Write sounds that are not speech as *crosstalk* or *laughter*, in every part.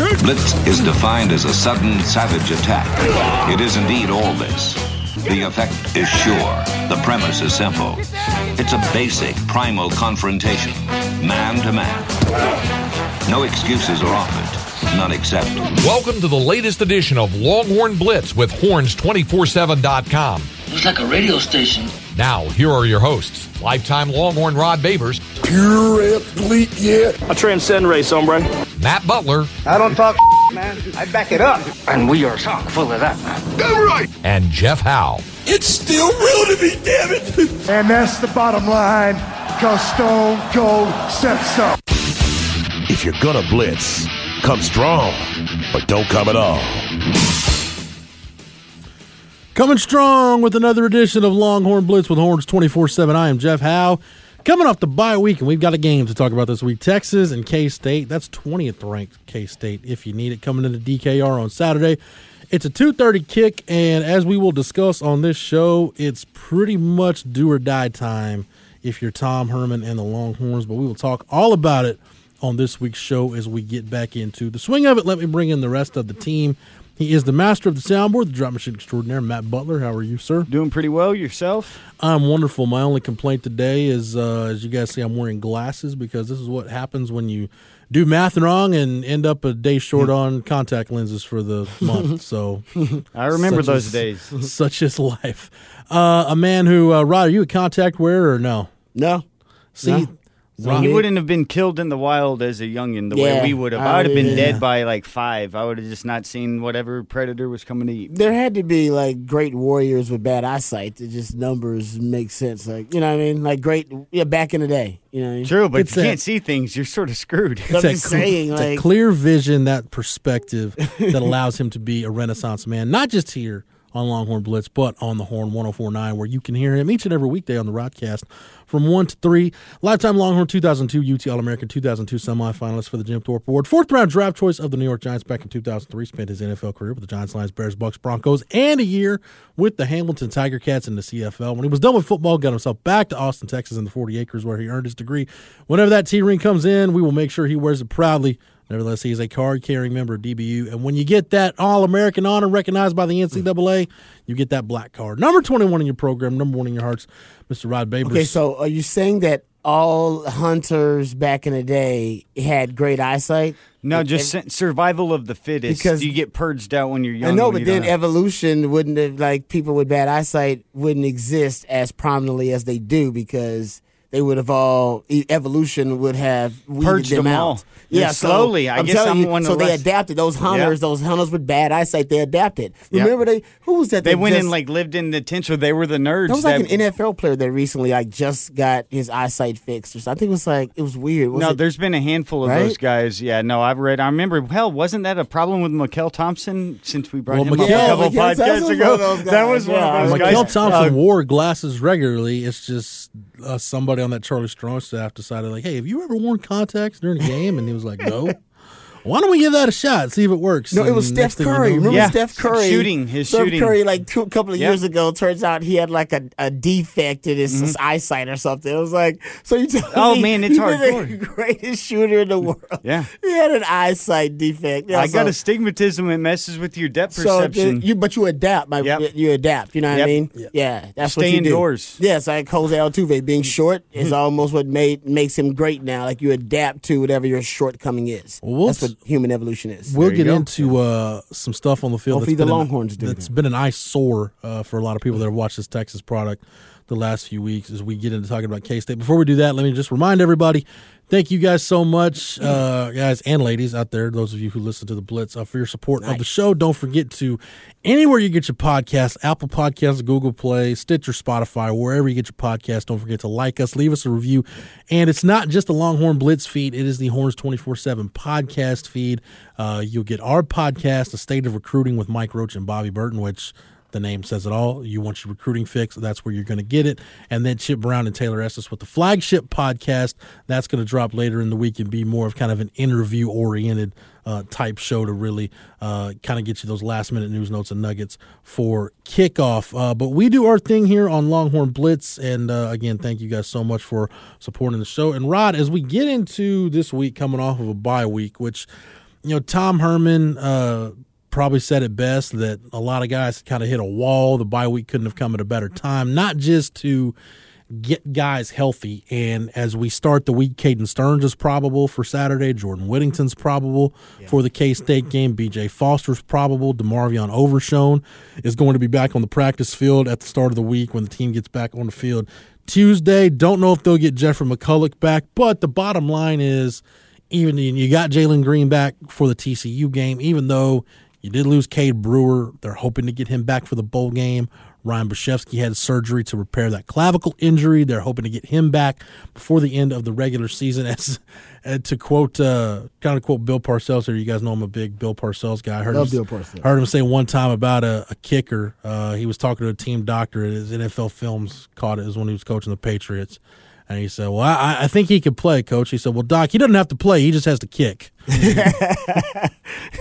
Blitz is defined as a sudden, savage attack. It is indeed all this. The effect is sure. The premise is simple. It's a basic, primal confrontation, man to man. No excuses are offered, none accepted. Welcome to the latest edition of Longhorn Blitz with horns247.com. Looks like a radio station. Now, here are your hosts lifetime Longhorn Rod Babers, Pure athlete, yeah. I transcend race, hombre. Matt Butler, I don't talk, *laughs* man. I back it up. And we are chock full of that, man. Damn right. and Jeff Howe. It's still real to me, damn it. And that's the bottom line, because Stone Cold said so. If you're gonna blitz, come strong, but don't come at all. Coming strong with another edition of Longhorn Blitz with Horns 24 7. I am Jeff Howe. Coming off the bye week, and we've got a game to talk about this week. Texas and K State. That's 20th ranked K State if you need it. Coming into DKR on Saturday. It's a 2:30 kick, and as we will discuss on this show, it's pretty much do or die time if you're Tom Herman and the Longhorns. But we will talk all about it on this week's show as we get back into the swing of it. Let me bring in the rest of the team. He is the master of the soundboard, the drop machine extraordinaire, Matt Butler. How are you, sir? Doing pretty well yourself. I'm wonderful. My only complaint today is, uh, as you guys see, I'm wearing glasses because this is what happens when you do math wrong and end up a day short on contact lenses for the *laughs* month. So I remember those is- days. *laughs* such is life. Uh, a man who, uh, Rod, are you a contact wearer or no? No. See, No. Rod- He wouldn't have been killed in the wild as a youngin the Yeah, way we would have. I I would have been mean, dead by like five. I would have just not seen whatever predator was coming to eat. There had to be like great warriors with bad eyesight. That just numbers make sense. Like you know what I mean? Like great yeah, back in the day. You know what I mean? True, but It's if you that- can't see things, you're sort of screwed. *laughs* I'm that saying, it's like a clear vision, that perspective that allows him to be a renaissance man, not just here on Longhorn Blitz, but on the Horn 1049, where you can hear him each and every weekday on the Rodcast from 1 to 3. Lifetime Longhorn 2002 UT All American 2002 semifinalist for the Jim Thorpe Award. Fourth round draft choice of the New York Giants back in 2003. Spent his NFL career with the Giants, Lions, Bears, Bucks, Broncos, and a year with the Hamilton Tiger Cats in the CFL. When he was done with football, got himself back to Austin, Texas, in the 40 acres where he earned his degree. Whenever that T ring comes in, we will make sure he wears it proudly. Nevertheless, he is a card carrying member of DBU. And when you get that All American honor recognized by the NCAA, you get that black card. Number 21 in your program, number one in your hearts, Mr. Rod Babers. Okay, so are you saying that all hunters back in the day had great eyesight? No, just And- survival of the fittest. Because- you get purged out when you're young. I know, but you then don't have- evolution wouldn't have like people with bad eyesight wouldn't exist as prominently as they do because they would have all evolution would have weeded Purged them, them out. all. Yeah, so slowly. I I'm guess telling I'm you, so they less- adapted. Those hunters, Yeah. those hunters with bad eyesight, they adapted. Yeah. Remember they who was that? they that went just- and like lived in the tent, so they were the nerds. That was like that- an NFL player that recently like just got his eyesight fixed or something. I think it was like it was weird. Was no, it- there's been a handful of Right? those guys. Yeah, no, I've read. I remember. Hell, wasn't that a problem with Mikel Thompson since we brought Well, him Mikael- up a couple Mikael Thompson podcasts was ago? one of those That guys, was one yeah. of those Mikael guys. Thompson Uh, wore glasses regularly. It's just uh, somebody on that Charlie Strong staff decided, like, hey, have you ever worn contacts during a game? And he was like, no. *laughs* Why don't we give that a shot? See if it works. No, it was Steph next thing you Curry. Remember Yeah. Steph Curry Shooting, his shooting. Steph shooting. Curry, like two, a couple of Yeah. years ago, turns out he had like a, a defect in his, his eyesight or something. It was like, so you tell Mm-hmm. Oh, me man, it's *laughs* he been the greatest shooter in the mm, world. Yeah. *laughs* he had an eyesight defect. Yeah, I got so- a stigmatism. It messes with your depth So perception. the- you, but you adapt. My, Yep. You adapt. You know what I Yep. mean? Yeah, that's what Stay you do. indoors. Yeah, it's like Jose Altuve being mm-hmm. short is mm-hmm. almost what made makes him great now. Like you adapt to whatever your shortcoming is. Well, we'll that's s- what human evolution is. We'll get go. into uh, some stuff on the field. Hopefully that's the been an- Longhorns do That's that. been an eyesore uh, for a lot of people that have watched this Texas product the last few weeks as we get into talking about K State. Before we do that, let me just remind everybody thank you guys so much, uh, guys and ladies out there, those of you who listen to the Blitz, uh, for your support of the show. Don't forget to anywhere you get your podcast, Apple Podcasts, Google Play, Stitcher, Spotify, wherever you get your podcast, don't forget to like us, leave us a review. And it's not just the Longhorn Blitz feed, it is the Horns 24 7 podcast feed. Uh, you'll get our podcast, The State of Recruiting with Mike Roach and Bobby Burton, which the name says it all. You want your recruiting fix, that's where you're going to get it. And then Chip Brown and Taylor Estes with the flagship podcast. That's going to drop later in the week and be more of kind of an interview oriented uh, type show to really uh, kind of get you those last minute news notes and nuggets for kickoff. Uh, but we do our thing here on Longhorn Blitz. And uh, again, thank you guys so much for supporting the show. And Rod, as we get into this week coming off of a bye week, which you know, Tom Herman uh, probably said it best that a lot of guys kind of hit a wall. The bye week couldn't have come at a better time, not just to get guys healthy. And as we start the week, Caden Sterns is probable for Saturday. Jordan Whittington's probable for the K State game. BJ Foster's probable. DeMarvion Overshown is going to be back on the practice field at the start of the week when the team gets back on the field. Tuesday, don't know if they'll get Jeffrey McCulloch back, but the bottom line is even you got Jalen Green back for the TCU game, even though you did lose Cade Brewer. They're hoping to get him back for the bowl game. Ryan Bujcevski had surgery to repair that clavicle injury. They're hoping to get him back before the end of the regular season. *laughs* As uh, to quote, uh, kind of quote Bill Parcells here. You guys know I'm a big Bill Parcells guy. I heard Love him, Bill Parcells. Heard him say one time about a, a kicker. Uh, he was talking to a team doctor. His NFL films caught it. It was when he was coaching the Patriots. And he said, "Well, I, I think he could play, coach." He said, "Well, Doc, he doesn't have to play. He just has to kick." *laughs*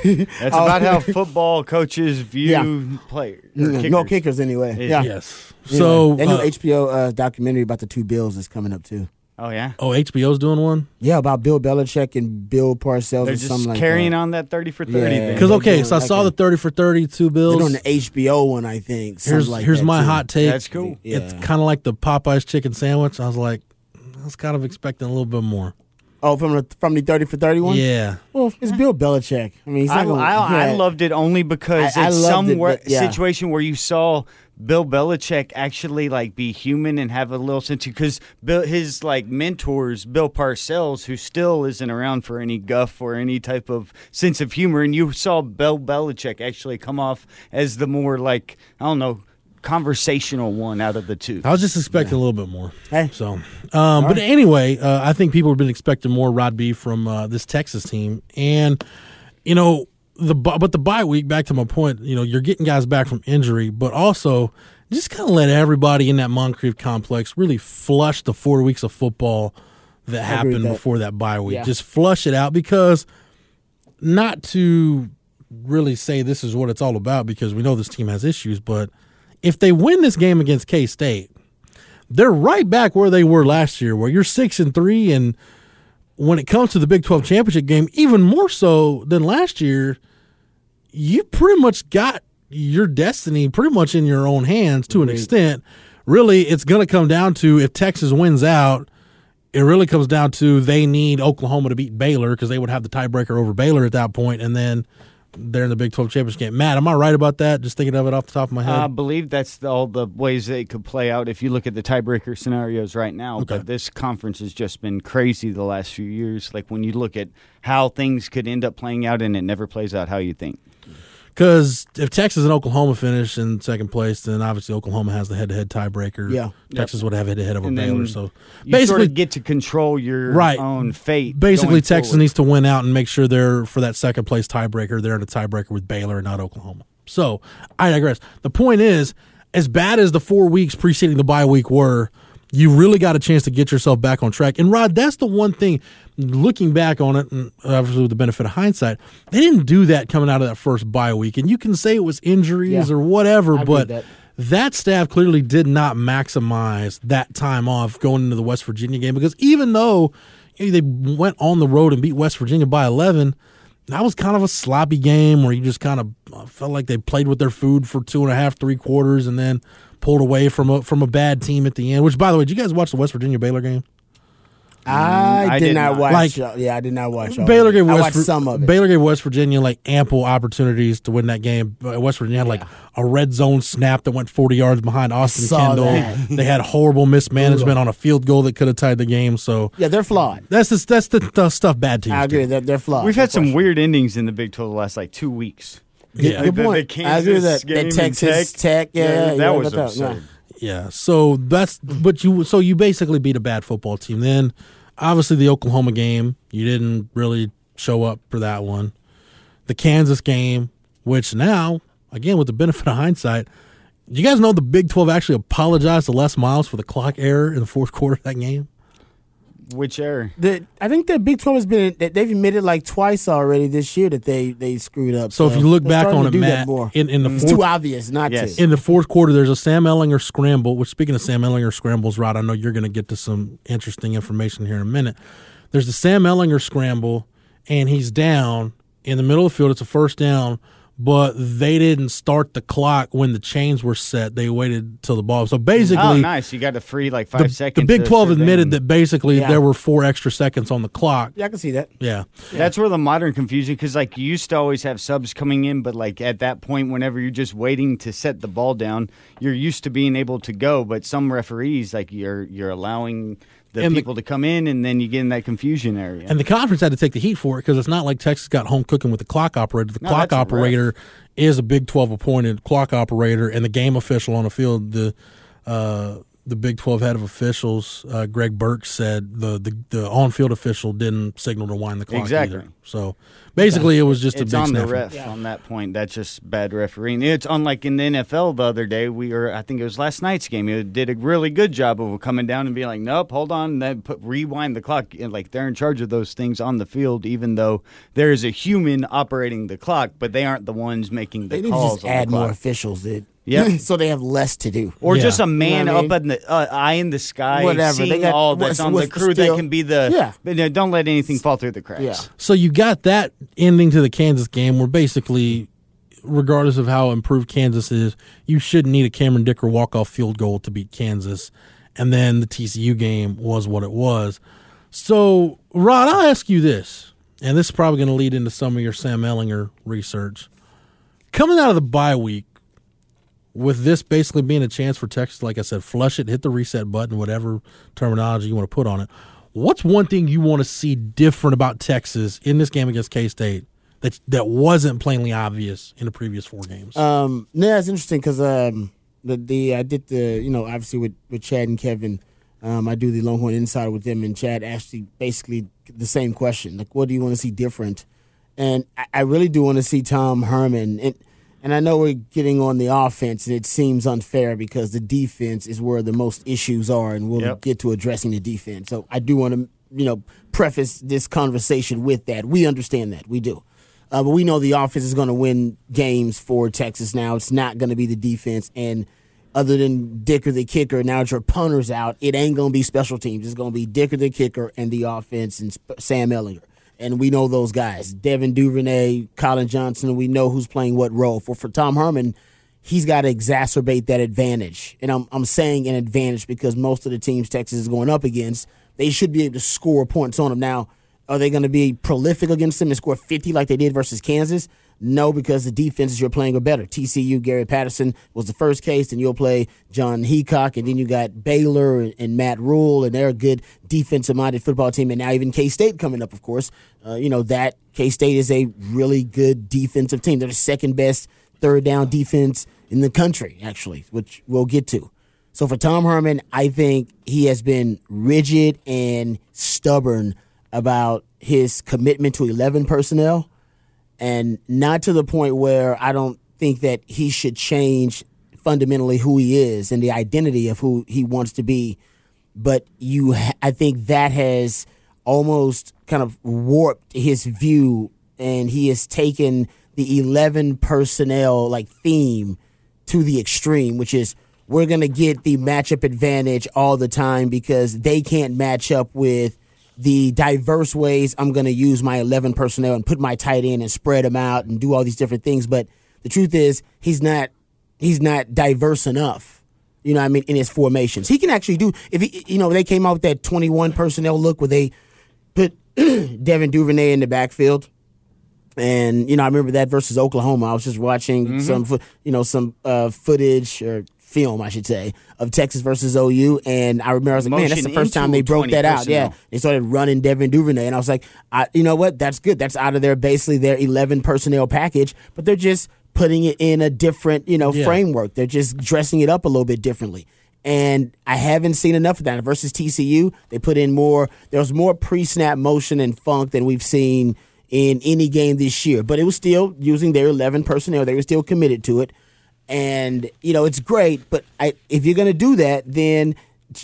That's about how football coaches view Yeah. players. or Mm, No kickers. kickers anyway. Yeah. Yes. Anyway, So, that new uh, HBO uh, documentary about the two Bills is coming up too. Oh yeah, oh, HBO's doing one. Yeah, about Bill Belichick and Bill Parcells they're or just something like carrying that. on that thirty for thirty. Yeah. thing. Because okay, doing so I saw a- the thirty for thirty two They're bills. doing the HBO one, I think. here's like here's my too. hot take. That's cool. It's kind of like the Popeyes chicken sandwich. I was like, I was kind of expecting a little bit more. Oh, from the from the thirty for thirty one. Yeah, Well, it's Bill Belichick. I mean, he's I, gonna, I, I loved it only because I- I it's loved some it, but yeah. situation where you saw Bill Belichick actually like be human and have a little sense because Bill his like mentors Bill Parcells who still isn't around for any guff or any type of sense of humor and you saw Bill Belichick actually come off as the more like I don't know conversational one out of the two. I was just expecting a little bit more. Hey. So, um, but anyway, uh, I think people have been expecting more Rod B from uh, this Texas team, and you know the but the bye week. Back to my point, you know, you're getting guys back from injury, but also just kind of let everybody in that Moncrief complex really flush the four weeks of football that happened that. before that bye week. Yeah. Just flush it out because not to really say this is what it's all about because we know this team has issues, but if they win this game against K State, they're right back where they were last year, where you're six and three, and when it comes to the Big Twelve championship game, even more so than last year, you pretty much got your destiny pretty much in your own hands to an extent. Really, it's going to come down to if Texas wins out. It really comes down to they need Oklahoma to beat Baylor because they would have the tiebreaker over Baylor at that point, and then they're in the Big Twelve championship game. Matt, am I right about that? Just thinking of it off the top of my head. I believe that's the, all the ways they could play out if you look at the tiebreaker scenarios right now. Okay. But this conference has just been crazy the last few years. Like when you look at how things could end up playing out and it never plays out how you think. Because if Texas and Oklahoma finish in second place, then obviously Oklahoma has the head-to-head tiebreaker. Yeah. Texas would have head-to-head over And Baylor. then So You basically, sort of get to control your Right. own fate. basically Texas forward. needs to win out and make sure they're for that second place tiebreaker. They're in a tiebreaker with Baylor and not Oklahoma. So I digress. The point is, as bad as the four weeks preceding the bye week were, you really got a chance to get yourself back on track. And Rod, that's the one thing. Looking back on it, and obviously with the benefit of hindsight, they didn't do that coming out of that first bye week. And you can say it was injuries Yeah. or whatever, I but that. that staff clearly did not maximize that time off going into the West Virginia game because even though you know, they went on the road and beat West Virginia by 11, that was kind of a sloppy game where you just kind of uh, felt like they played with their food for two and a half, three quarters, and then pulled away from a from a bad team at the end. Which, by the way, did you guys watch the West Virginia Baylor game? I, I did, did not not. watch. Like- uh, yeah, I did not watch. all Baylor gave West watched Vir- some of it. Baylor gave West Virginia like ample opportunities to win that game. Uh, West Virginia had like a red zone snap that went 40 yards behind Austin saw Kendall. that. *laughs* They had horrible mismanagement on a field goal that could have tied the game. So yeah, they're flawed. that's the, that's the, the stuff bad teams I agree. do. They're, they're flawed. We've No had some question. weird endings in the Big 12 the last like two weeks. Yeah. Good the- the point. I agree that. game That and Texas Tech. Tech. Yeah, Yeah, yeah, that yeah, was yeah. Yeah. So that's but you so you basically beat a bad football team. Then obviously the Oklahoma game, you didn't really show up for that one. The Kansas game, which now, again with the benefit of hindsight, you guys know the Big 12 actually apologized to Les Miles for the clock error in the fourth *laughs* quarter of that game? Which error? The, I think the Big Twelve has been that they've admitted like twice already this year that they they screwed up. So if you look back on it, do that Matt, more. in, in the it's fourth too obvious not Yes. to. in the fourth quarter, there's a Sam Ehlinger scramble. Which, speaking of Sam Ehlinger scrambles, Rod, I know you're going to get to some interesting information here in a minute. There's the Sam Ehlinger scramble, and he's down, in the middle of the field. It's a first down, but they didn't start the clock when the chains were set. They waited till the ball. So basically, oh, nice! You got a free like five the, seconds. the Big Twelve admitted them. that basically Yeah. there were four extra seconds on the clock. Yeah, I can see that. Yeah, That's where the modern confusion, because like you used to always have subs coming in, but like at that point, whenever you're just waiting to set the ball down, you're used to being able to go. But some referees, like you're you're allowing the And the- people to come in, and then you get in that confusion area. and the conference had to take the heat for it because it's not like Texas got home cooking with the clock operator. The No, clock that's a ref. operator is a Big Twelve appointed clock operator, and the game official on the field, the uh, the Big Twelve head of officials, uh, Greg Burks said the the, the on field official didn't signal to wind the clock Exactly. either. So basically, it was just it's a big on the snafu. ref on that point. That's just bad refereeing. It's unlike in the NFL the other day. We were, I think it was last night's game. It did a really good job of coming down and being like, "Nope, hold on," and then put rewind the clock. And like they're in charge of those things on the field, even though there is a human operating the clock, but they aren't the ones making the They need to calls. just on the add more clock. officials, dude. Yeah. *laughs* so they have less to do. Or Yeah. just a man You know what I mean? up in the uh, eye in the sky, Whatever. They seeing got- all that's what's- on the what's crew. still- that can be the Yeah. But no, don't let anything fall through the cracks. Yeah. So you got that ending to the Kansas game where basically, regardless of how improved Kansas is, you shouldn't need a Cameron Dicker walk off field goal to beat Kansas. And then the TCU game was what it was. So, Rod, I'll ask you this, and this is probably going to lead into some of your Sam Ehlinger research. Coming out of the bye week, with this basically being a chance for Texas, like I said, flush it, hit the reset button, whatever terminology you want to put on it. What's one thing you want to see different about Texas in this game against K State that that wasn't plainly obvious in the previous four games? Um, it's interesting because um, the the I did the you know obviously with with Chad and Kevin, um, I do the Longhorn Insider with them, and Chad asked me basically the same question, like, what do you want to see different? And I, I really do want to see Tom Herman, and and I know we're getting on the offense, and it seems unfair because the defense is where the most issues are, and we'll Yep. get to addressing the defense. So I do want to you know preface this conversation with that. We understand that we do. Uh, but we know the offense is going to win games for Texas now. It's not going to be the defense. And other than Dicker the kicker, now that your punter's out, it ain't going to be special teams. It's going to be Dicker the kicker and the offense and Sp- Sam Ehlinger. And we know those guys Devin Duvernay, Collin Johnson. We know who's playing what role. For, for Tom Herman, he's got to exacerbate that advantage. And I'm, I'm saying an advantage because most of the teams Texas is going up against, they should be able to score points on them. Now, are they going to be prolific against them and score 50 like they did versus Kansas? No, because the defenses you're playing are better. TCU, Gary Patterson was the first case, and you'll play Jon Heacock, and then you got Baylor and, and Matt Rhule, and they're a good defensive minded football team. And now even K State coming up, of course. Uh, you know, that K State is a really good defensive team. They're the second best third down defense in the country, actually, which we'll get to. So for Tom Herman, I think he has been rigid and stubborn about his commitment to 11 personnel and not to the point where I don't think that he should change fundamentally who he is and the identity of who he wants to be. But you, I think that has almost kind of warped his view, and he has taken the 11 personnel like theme to the extreme, which is we're going to get the matchup advantage all the time because they can't match up with the diverse ways I'm going to use my 11 personnel and put my tight end and spread them out and do all these different things. But the truth is, he's not he's not diverse enough. You know, what I mean, in his formations, he can actually do. If he, you know, they came out with that 21 personnel look where they put *clears throat* Devin Duvernay in the backfield. And you know, I remember that versus Oklahoma. I was just watching Mm-hmm. some, you know, some uh, footage or film, I should say, of Texas versus OU. And I remember I was like, man, that's the first time they broke that out. Yeah, they started running Devin Duvernay, and I was like, I, you know what? That's good. That's out of their basically their eleven personnel package, but they're just putting it in a different, you know, Yeah. framework. They're just dressing it up a little bit differently. And I haven't seen enough of that. Versus TCU, they put in more. There was more pre-snap motion and funk than we've seen in any game this year. But it was still using their eleven personnel. They were still committed to it and you know it's great. But I, if you're going to do that, then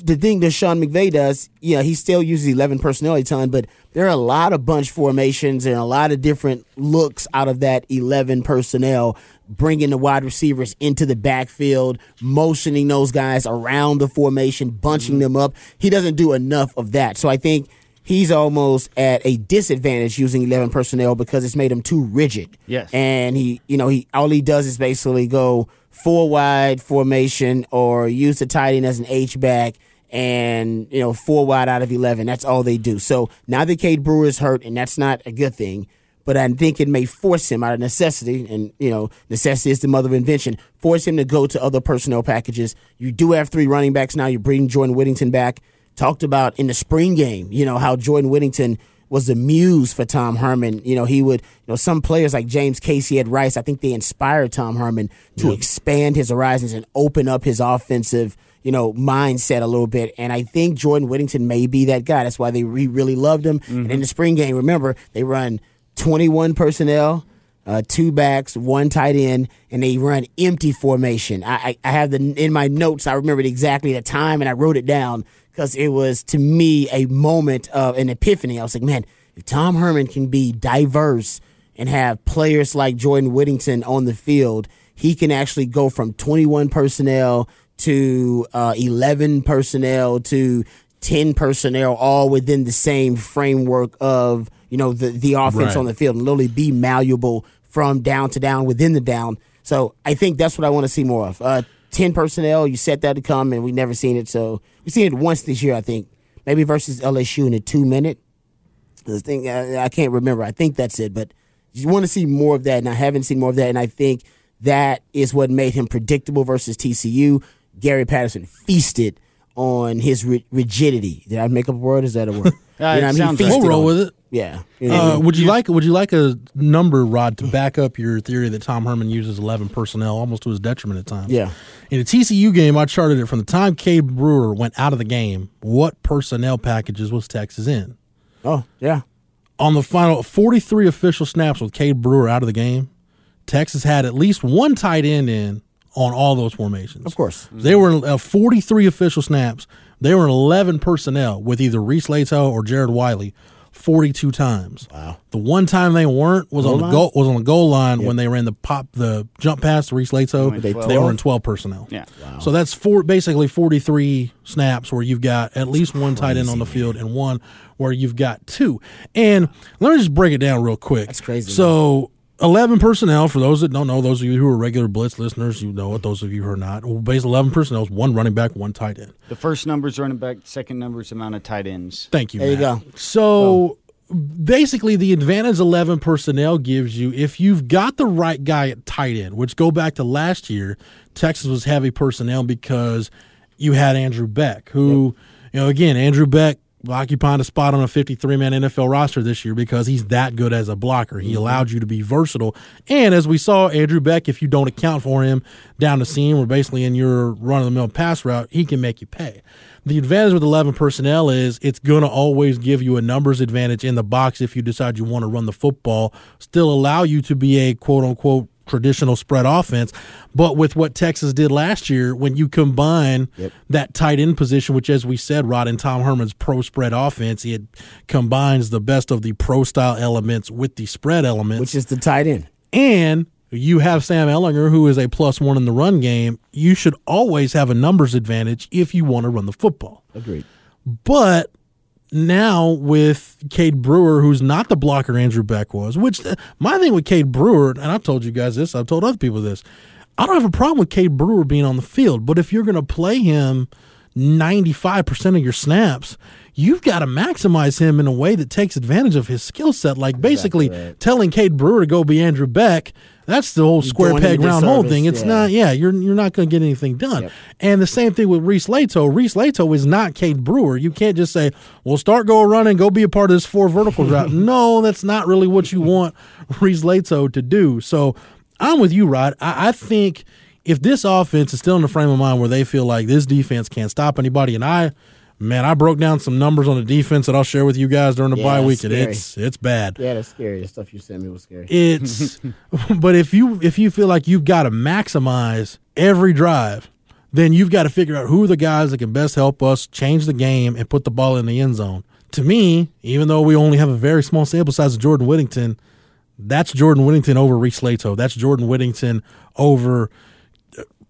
the thing that Sean McVay does, yeah, he still uses 11 personnel a ton, but there are a lot of bunch formations and a lot of different looks out of that 11 personnel, bringing the wide receivers into the backfield, motioning those guys around the formation, bunching mm-hmm. them up. He doesn't do enough of that. So I think he's almost at a disadvantage using 11 personnel because it's made him too rigid. Yes. And he, you know, he all he does is basically go four wide formation or use the tight end as an H back and, you know, four wide out of 11. That's all they do. So now that Cade Brewer is hurt, and that's not a good thing, but I think it may force him out of necessity, and, you know, necessity is the mother of invention, force him to go to other personnel packages. You do have three running backs now. You're bringing Jordan Whittington back. Talked about in the spring game, you know, how Jordan Whittington was the muse for Tom Herman. You know, he would, you know, some players like James Casey at Rice, I think they inspired Tom Herman to expand his horizons and open up his offensive, you know, mindset a little bit. And I think Jordan Whittington may be that guy. That's why they re- really loved him. And in the spring game, remember, they run 21 personnel. Uh, two backs, one tight end, and they run empty formation. I, I, I have the in my notes. I remembered exactly the time, and I wrote it down because it was to me a moment of an epiphany. I was like, man, if Tom Herman can be diverse and have players like Jordan Whittington on the field, he can actually go from 21 personnel to uh, 11 personnel to 10 personnel, all within the same framework of you know the the offense Right. on the field, and literally be malleable from down to down within the down. So I think that's what I want to see more of. Uh, 10 personnel, you set that to come, and we never seen it. So we've seen it once this year, I think. Maybe versus LSU in a two minute. The thing I, I can't remember. I think that's it, but you want to see more of that, and I haven't seen more of that. And I think that is what made him predictable versus TCU. Gary Patterson feasted on his ri- rigidity. Did I make up a word? Is that a word? *laughs* Uh, it I mean? He feasted We'll roll on with it. Yeah. You know what I Uh, would you like would you like a number, Rod, to back up your theory that Tom Herman uses eleven personnel almost to his detriment at times? Yeah. In the TCU game, I charted it from the time Cade Brewer went out of the game. What personnel packages was Texas in? oh, yeah. On the final 43 official snaps with Cade Brewer out of the game, Texas had at least one tight end in on all those formations. Of course. They were in uh, 43 official snaps. They were in 11 personnel with either Reese Leitao or Jared Wiley 42 times. Wow. The one time they weren't was on the line? goal was on the goal line when they ran the pop the jump pass to Reese Leitao. They They, were in 12 personnel. Yeah. Wow. So that's four basically 43 snaps where you've got at least one tight end on the field and one where you've got two. And let me just break it down real quick. That's crazy, So 11 personnel, for those that don't know, those of you who are regular Blitz listeners, you know it. Those of you who are not, well, basically 11 personnel is one running back, one tight end. The first number is running back, second number is amount of tight ends. Thank you. There you go. So basically, the advantage 11 personnel gives you if you've got the right guy at tight end, which go back to last year, Texas was heavy personnel because you had Andrew Beck, who, you know, again, Andrew Beck occupying a spot on a 53 man NFL roster this year because he's that good as a blocker. He mm-hmm. allowed you to be versatile. And as we saw, Andrew Beck, if you don't account for him down the seam or basically in your run of the mill pass route, he can make you pay. The advantage with 11 personnel is it's going to always give you a numbers advantage in the box if you decide you want to run the football, still allow you to be a quote unquote traditional spread offense. But with what Texas did last year, when you combine that tight end position, which, as we said, Rod and Tom Herman's pro spread offense, it combines the best of the pro style elements with the spread elements Which is the tight end. and you have Sam Ehlinger, who is a plus one in the run game, you should always have a numbers advantage if you want to run the football. Agreed. But now with Cade Brewer, who's not the blocker Andrew Beck was, which uh, my thing with Cade Brewer, and I've told you guys this, I've told other people this, I don't have a problem with Cade Brewer being on the field, but if you're going to play him 95% of your snaps, you've got to maximize him in a way that takes advantage of his skill set. Like basically telling Cade Brewer to go be Andrew Beck, that's the whole square peg round hole thing. It's yeah. not, yeah, you're you're not going to get anything done. And the same thing with Reese Leitao. Reese Leitao is not Cade Brewer. You can't just say, "Well, start go running, go be a part of this four vertical route." *laughs* No, that's not really what you want Reese Leitao to do. So I'm with you, Rod. I, I think if this offense is still in the frame of mind where they feel like this defense can't stop anybody, and I, man, I broke down some numbers on the defense that I'll share with you guys during the Yeah, bye week, and scary. it's it's bad Yeah, that's scary. The stuff you sent me was scary. it's *laughs* but if you if you feel like you've got to maximize every drive then you've got to figure out who are the guys that can best help us change the game and put the ball in the end zone to me even though we only have a very small sample size of jordan whittington that's jordan whittington over reese leitao that's jordan whittington over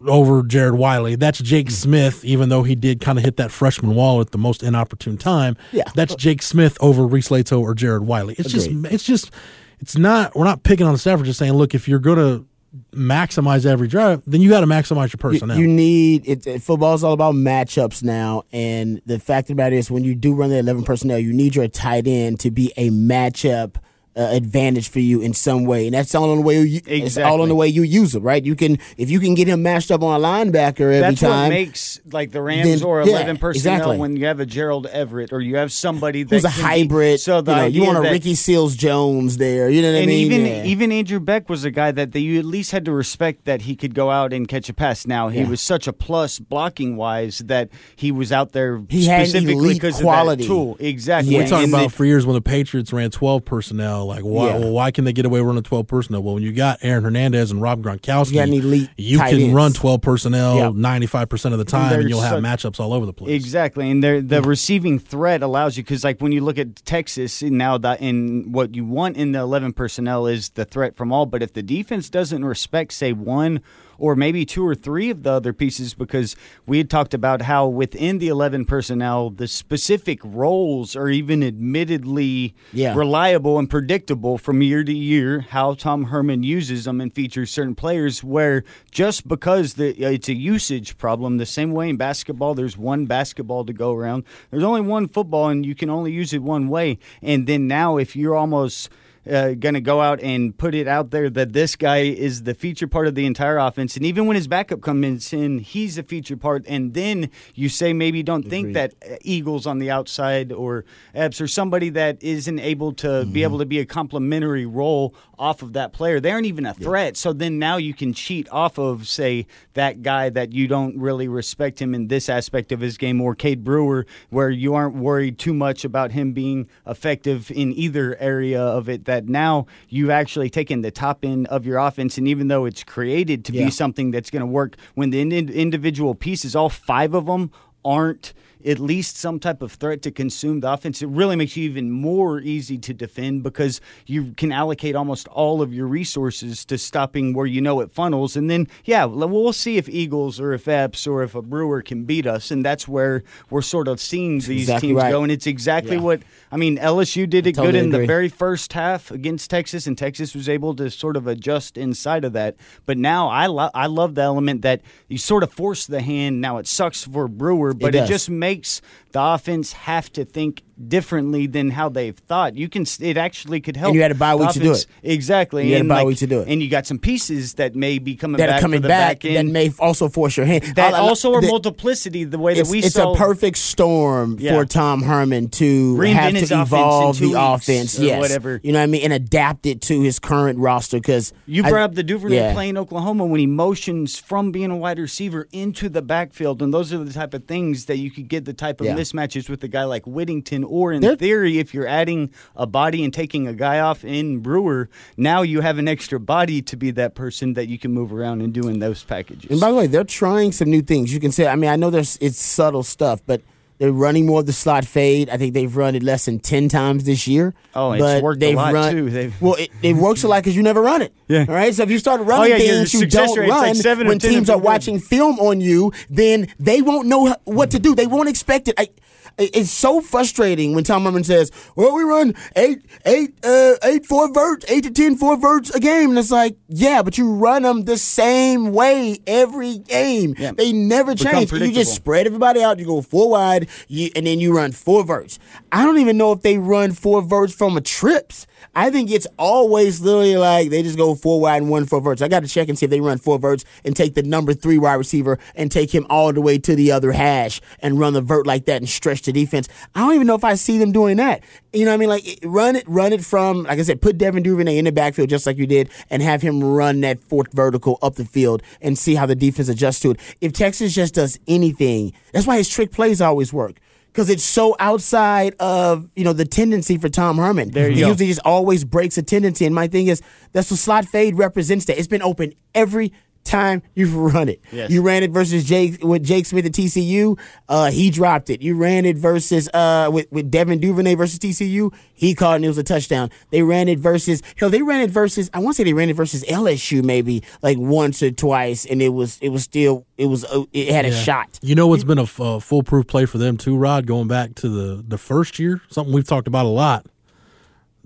over Jared Wiley. That's Jake hmm. Smith, even though he did kind of hit that freshman wall at the most inopportune time. Yeah. That's Jake Smith over Reese Leitao or Jared Wiley. It's Agreed. just it's just it's not we're not picking on the Stafford, just saying, look, if you're gonna maximize every drive, then you gotta maximize your You, personnel. you need it, it- football's all about matchups now, and the fact of the matter is, when you do run the eleven personnel, you need your tight end to be a matchup uh, advantage for you in some way, and that's all on the way you. It's all on the way you use him, right? You can if you can get him matched up on a linebacker every That's time. what makes like the Rams Then- or yeah, eleven personnel exactly. when you have a Gerald Everett or you have somebody that Who's a can be- hybrid? so the you, know, you want a that- Ricky Seals Jones there. You know what I mean? even Yeah. even Andrew Beck was a guy that they, you at least had to respect that he could go out and catch a pass. Now he Yeah. was such a plus blocking wise that he was out there He had specifically elite because quality. of that tool. Exactly. Yeah. we talking And about they- for years when the Patriots ran twelve personnel. Like, why? Yeah. Well, why can they get away with running twelve personnel? Well, when you got Aaron Hernandez and Rob Gronkowski, You elite you can ends. run twelve personnel Yeah. ninety five percent of the time, and there's you'll have such- matchups all over the place. Exactly, and the receiving threat allows you because, like, when you look at Texas now, that in what you want in the eleven personnel is the threat from all. But if the defense doesn't respect, say, one or maybe two or three of the other pieces, because we had talked about how within the eleven personnel, the specific roles are even admittedly Yeah. reliable and predictable from year to year. How Tom Herman uses them and features certain players, where just because the, it's a usage problem, the same way in basketball, there's one basketball to go around. There's only one football, and you can only use it one way. And then now, if you're almost uh, going to go out and put it out there that this guy is the feature part of the entire offense. And even when his backup comes in, he's a feature part. And then you say maybe don't think that Eagles on the outside or Epps or somebody that isn't able to be able to be a complementary role off of that player. They aren't even a threat. So then now you can cheat off of, say, that guy that you don't really respect him in this aspect of his game, or Cade Brewer, where you aren't worried too much about him being effective in either area of it. That now you've actually taken the top end of your offense, and even though it's created to Yeah. be something that's going to work, when the in- individual pieces, all five of them, aren't at least some type of threat to consume the offense, it really makes you even more easy to defend because you can allocate almost all of your resources to stopping where you know it funnels. And then, yeah, we'll see if Eagles or if Epps or if a Brewer can beat us. And that's where we're sort of seeing these exactly teams right. go. And it's exactly Yeah. what, I mean, LSU did it totally good in agree. the very first half against Texas, and Texas was able to sort of adjust inside of that. But now I, lo- I love the element that you sort of force the hand. Now it sucks for Brewer, but it, does. just makes takes the offense have to think differently than how they've thought. You can, it actually could help. you had a bye week to do it. Exactly. You had a and bye week to do it. And you got some pieces that may be coming that back are coming the back, back that may also force your hand. that All I- also are the- multiplicity the way that we it's saw. a perfect storm Yeah. for Tom Herman to have to evolve the offense, yes, whatever. You know what I mean, and adapt it to his current roster. Because You brought up the Duvernay yeah. play in Oklahoma when he motions from being a wide receiver into the backfield, and those are the type of things that you could get the type of Yeah. Mismatches with a guy like Whittington, or in They're- theory, if you're adding a body and taking a guy off in Brewer, now you have an extra body to be that person that you can move around and do in those packages. And by the way, they're trying some new things. You can say, I mean, I know there's it's subtle stuff, but they're running more of the slot fade. I think they've run it less than ten times this year. Oh, it's but worked a they've lot, run, too. They've- well, it, it *laughs* works a lot because you never run it. Yeah. All right. So if you start oh, running yeah, things you don't rate's like run seven when teams are watching film on you, then they won't know what to do. They won't expect it. I, it's so frustrating when Tom Herman says, "Well, we run eight, eight, uh, eight four verts, eight to ten four verts a game," and it's like, yeah, but you run them the same way every game. Yeah. They never change. You just spread everybody out. You go four wide, you, and then you run four verts. I don't even know if they run four verts from a trips. I think it's always literally like they just go four wide and one four verts. I got to check and see if they run four verts and take the number three wide receiver and take him all the way to the other hash and run the vert like that and stretch the defense. I don't even know if I see them doing that. You know what I mean? Like run it, run it from like I said, put Devin Duvernay in the backfield just like you did, and have him run that fourth vertical up the field and see how the defense adjusts to it. If Texas just does anything, that's why his trick plays always work because it's so outside of you know the tendency for Tom Herman. There you he go. usually just always breaks a tendency. And my thing is that's what slot fade represents. That it's been open every time you've run it. Yes. You ran it versus Jake with Jake Smith at TCU. Uh, he dropped it. You ran it versus uh with, with Devin Duvernay versus TCU. He caught and it was a touchdown. They ran it versus hell. They ran it versus I want to say they ran it versus LSU maybe like once or twice, and it was it was still it was uh, it had a shot. You know what's been a f- uh, foolproof play for them too, Rod? Going back to the the first year, something we've talked about a lot.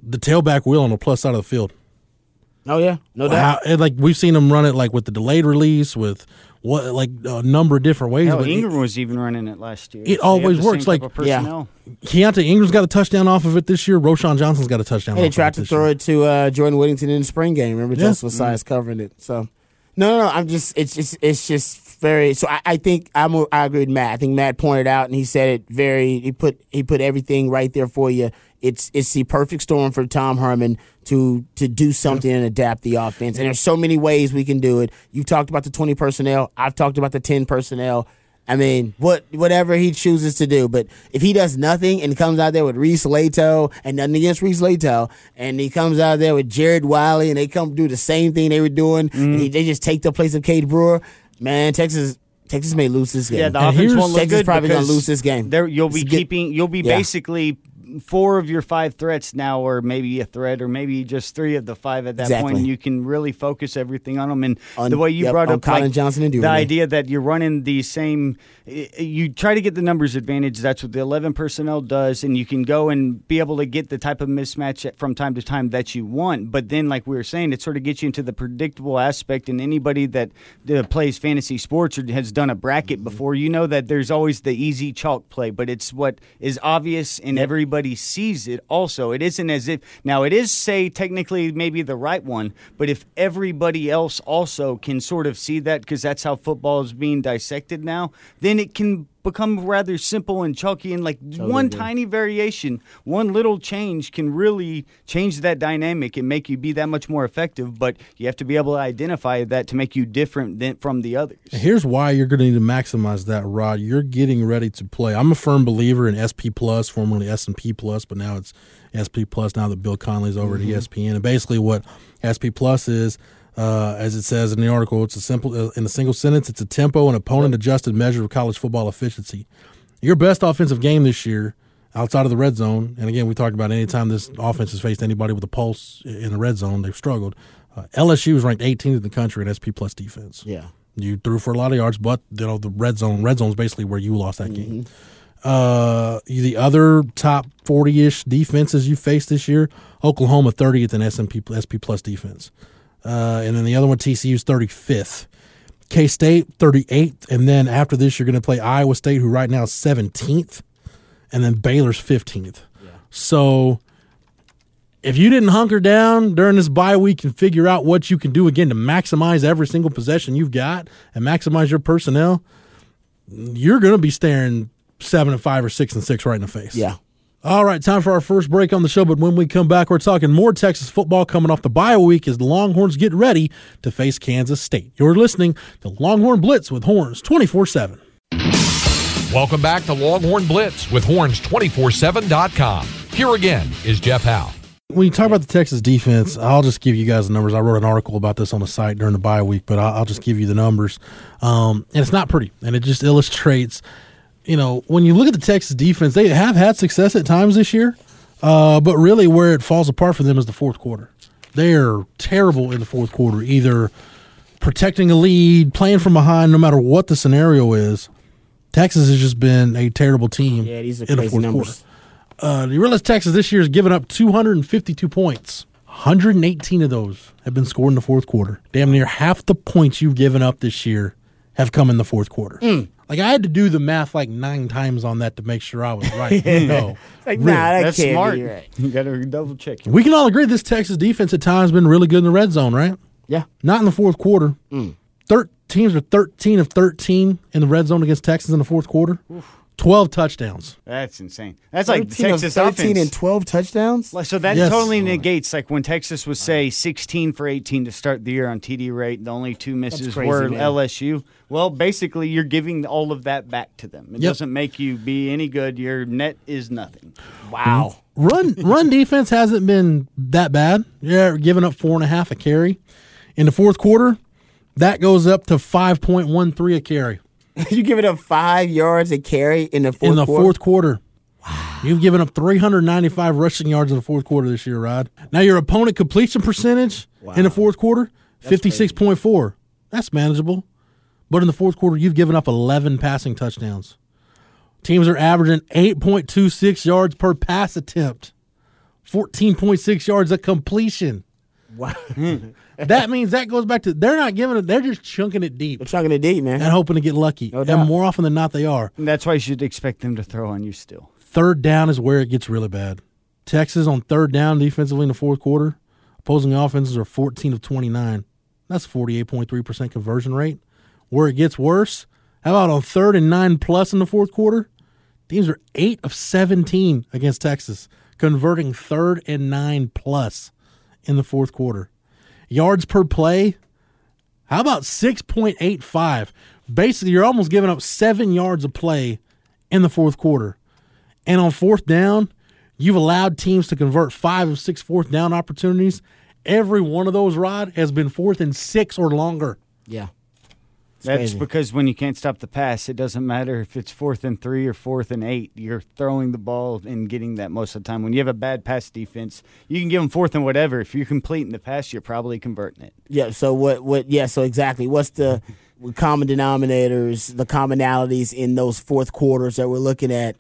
The tailback wheel on the plus side of the field. Oh yeah, no doubt. How, and, like we've seen them run it like with the delayed release, with what like a number of different ways. Hell, but it- Ingram was even running it last year. it They always the works, same like- type of Yeah. personnel. Keaontay Ingram's got a touchdown off of it this year. Roschon Johnson's got a touchdown. And they tried of to it this throw year. it to uh, Jordan Whittington in the spring game. Remember, Yeah. Joseph Ossai covering it. So, no, no, no. I'm just, it's just, it's just very. So I, I think I'm, a- I agree with Matt. I think Matt pointed out and he said it very. He put, he put everything right there for you. It's, it's the perfect storm for Tom Herman to to do something and adapt the offense. And there's so many ways we can do it. You've talked about the 20 personnel. I've talked about the 10 personnel. I mean, what whatever he chooses to do, but if he does nothing and comes out there with Reese Leitao and nothing against Reese Leitao, and he comes out there with Jared Wiley and they come do the same thing they were doing, and he, they just take the place of Cade Brewer, man, Texas Texas may lose this game. Yeah, the And offense won't look Texas good probably gonna lose this game. There, you'll be It's keeping. You'll be Yeah. basically four of your five threats now, or maybe a threat, or maybe just three of the five at that Exactly. point. And you can really focus everything on them. And On- the way you yep, brought up Colin like, Johnson and the idea that you're running the same, you try to get the numbers advantage. That's what the 11 personnel does, and you can go and be able to get the type of mismatch from time to time that you want. But then, like we were saying, it sort of gets you into the predictable aspect. And anybody that uh, plays fantasy sports or has done a bracket before, you know that there's always the easy chalk play, but it's what is obvious and everybody sees it. Also, it isn't as if now it is say technically maybe the right one, but if everybody else also can sort of see that because that's how football is being dissected now, then it can become rather simple and chalky and like one tiny variation one little change can really change that dynamic and make you be that much more effective but you have to be able to identify that to make you different than from the others Here's why you're going to need to maximize that, Rod. You're getting ready to play. I'm a firm believer in SP Plus, formerly S and P Plus, but now it's SP Plus. Now that Bill Connelly's over Mm-hmm. at ESPN, and basically what SP Plus is, uh, as it says in the article, it's a simple uh, in a single sentence. It's a tempo and opponent adjusted measure of college football efficiency. Your best offensive game this year, outside of the red zone, and again we talked about anytime this offense has faced anybody with a pulse in the red zone, they've struggled. Uh, LSU is ranked 18th in the country in SP Plus defense. yeah. You threw for a lot of yards, but you know the red zone. Red zone is basically where you lost that game. Uh, the other top forty-ish defenses you faced this year: Oklahoma thirtieth in SMP SP plus defense, uh, and then the other one TCU's thirty-fifth. K State thirty-eighth, and then after this you're going to play Iowa State, who right now is seventeenth, and then Baylor's fifteenth. So if you didn't hunker down during this bye week and figure out what you can do again to maximize every single possession you've got and maximize your personnel, you're going to be staring seven and five or six and six right in the face. Yeah. All right, time for our first break on the show. But when we come back, we're talking more Texas football coming off the bye week as the Longhorns get ready to face Kansas State. You're listening to Longhorn Blitz with Horns 24 7. Welcome back to Longhorn Blitz with horns247.com. Here again is Jeff Howe. When you talk about the Texas defense, I'll just give you guys the numbers. I wrote an article about this on the site during the bye week, but I'll, I'll just give you the numbers. Um, and it's not pretty, and it just illustrates, you know, when you look at the Texas defense, they have had success at times this year, uh, but really where it falls apart for them is the fourth quarter. They are terrible in the fourth quarter, either protecting a lead, playing from behind, no matter what the scenario is. Texas has just been a terrible team Yeah, these are in the fourth numbers. quarter. Uh, you realize Texas this year has given up 252 points. 118 of those have been scored in the fourth quarter. Damn near half the points you've given up this year have come in the fourth quarter. Hmm. Like I had to do the math like nine times on that to make sure I was right. *laughs* no, Like, Really. nah, that that's can't smart be right. you gotta double check we can all agree this Texas defense at times been really good in the red zone, right? Yeah. Not in the fourth quarter. Hmm. Thir- teams are 13 of 13 in the red zone against Texas in the fourth quarter. 12 touchdowns. that's insane that's like 13 of texas 13 offense and 12 touchdowns? Like, So that Yes. totally negates like when Texas was say 16 for 18 to start the year on TD rate. The only two misses crazy, were man. LSU. Well, basically, you're giving all of that back to them. It Yep. doesn't make you be any good. Your net is nothing. Wow. Mm-hmm. run run defense hasn't been that bad. Yeah, giving up four and a half a carry in the fourth quarter. That goes up to 5.13 a carry *laughs* you give it up five yards a carry in the fourth in the quarter? fourth quarter. You've given up 395 rushing yards in the fourth quarter this year, Rod. Now your opponent completion percentage in the fourth quarter, 56.4. That's manageable. But in the fourth quarter, you've given up 11 passing touchdowns. Teams are averaging 8.26 yards per pass attempt, 14.6 yards a completion. Wow. Hmm. *laughs* That means that goes back to they're not giving it, they're just chunking it deep They're chunking it deep, man. and hoping to get lucky. No and more often than not, they are. And that's why you should expect them to throw on you still. Third down is where it gets really bad. Texas on third down defensively in the fourth quarter, opposing offenses are 14 of 29. That's 48.3% conversion rate. Where it gets worse, how about on third and nine plus in the fourth quarter? Teams are 8 of 17 against Texas, converting third and nine plus in the fourth quarter. Yards per play, how about 6.85? Basically, you're almost giving up seven yards of play in the fourth quarter. And on fourth down, you've allowed teams to convert five of six fourth down opportunities. Every one of those, Rod, has been fourth and six or longer. Yeah. That's crazy. because when you can't stop the pass, it doesn't matter if it's fourth and three or fourth and eight. You're throwing the ball and getting that most of the time. When you have a bad pass defense, you can give them fourth and whatever. If you're completing the pass, you're probably converting it. Yeah. So what? What? Yeah. So exactly. What's the common denominators, the commonalities in those fourth quarters that we're looking at?